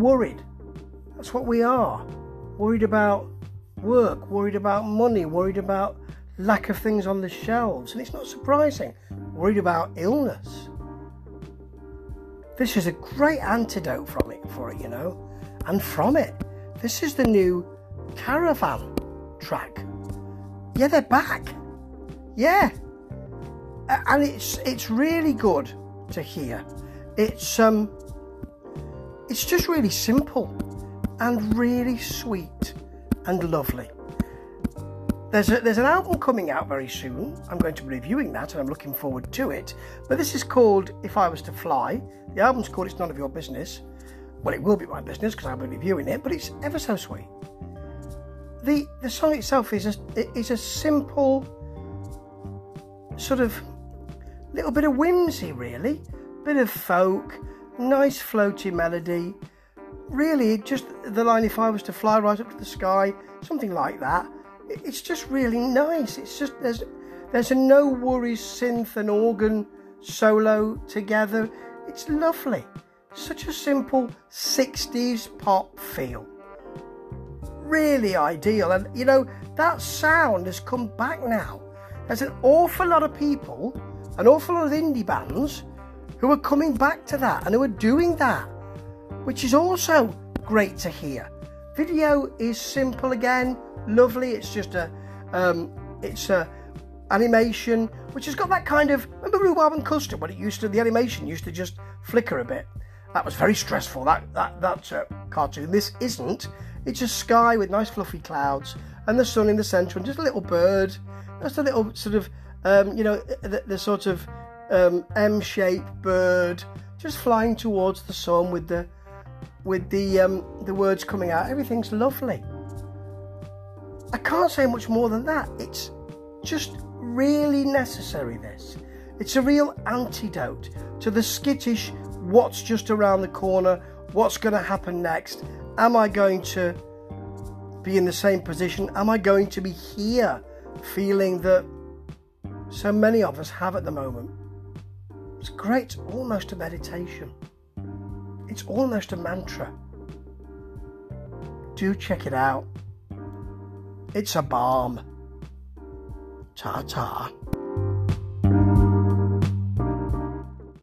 worried. That's what we are. Worried about work, worried about money, worried about lack of things on the shelves. And it's not surprising. Worried about illness. This is a great antidote from it for it, you know. And from it, this is the new caravan track. Yeah, they're back. Yeah. And it's it's really good to hear. It's um it's just really simple and really sweet and lovely. There's, a, there's an album coming out very soon. I'm going to be reviewing that and I'm looking forward to it. But this is called If I Was to Fly. The album's called It's None of Your Business. Well, it will be my business because I'll be reviewing it, but it's ever so sweet. The, the song itself is a, is a simple, sort of little bit of whimsy, really. Bit of folk, nice floaty melody. Really, just the line, if I was to fly right up to the sky, something like that it's just really nice. It's just there's there's a no worries synth and organ solo together. It's lovely. Such a simple 60s pop feel. Really ideal. And you know, that sound has come back now. There's an awful lot of people, an awful lot of indie bands who are coming back to that and who are doing that, which is also great to hear. Video is simple again, lovely. It's just a, um, it's a animation which has got that kind of. Remember rhubarb and custard when it used to the animation used to just flicker a bit. That was very stressful. That that that uh, cartoon. This isn't. It's a sky with nice fluffy clouds and the sun in the centre and just a little bird. Just a little sort of, um, you know, the, the sort of um, M-shaped bird just flying towards the sun with the with the um, the words coming out. Everything's lovely. I can't say much more than that. It's just really necessary, this. It's a real antidote to the skittish what's just around the corner, what's going to happen next. Am I going to be in the same position? Am I going to be here feeling that so many of us have at the moment? It's great, almost a meditation. It's almost a mantra. Do check it out. It's a bomb. Ta ta.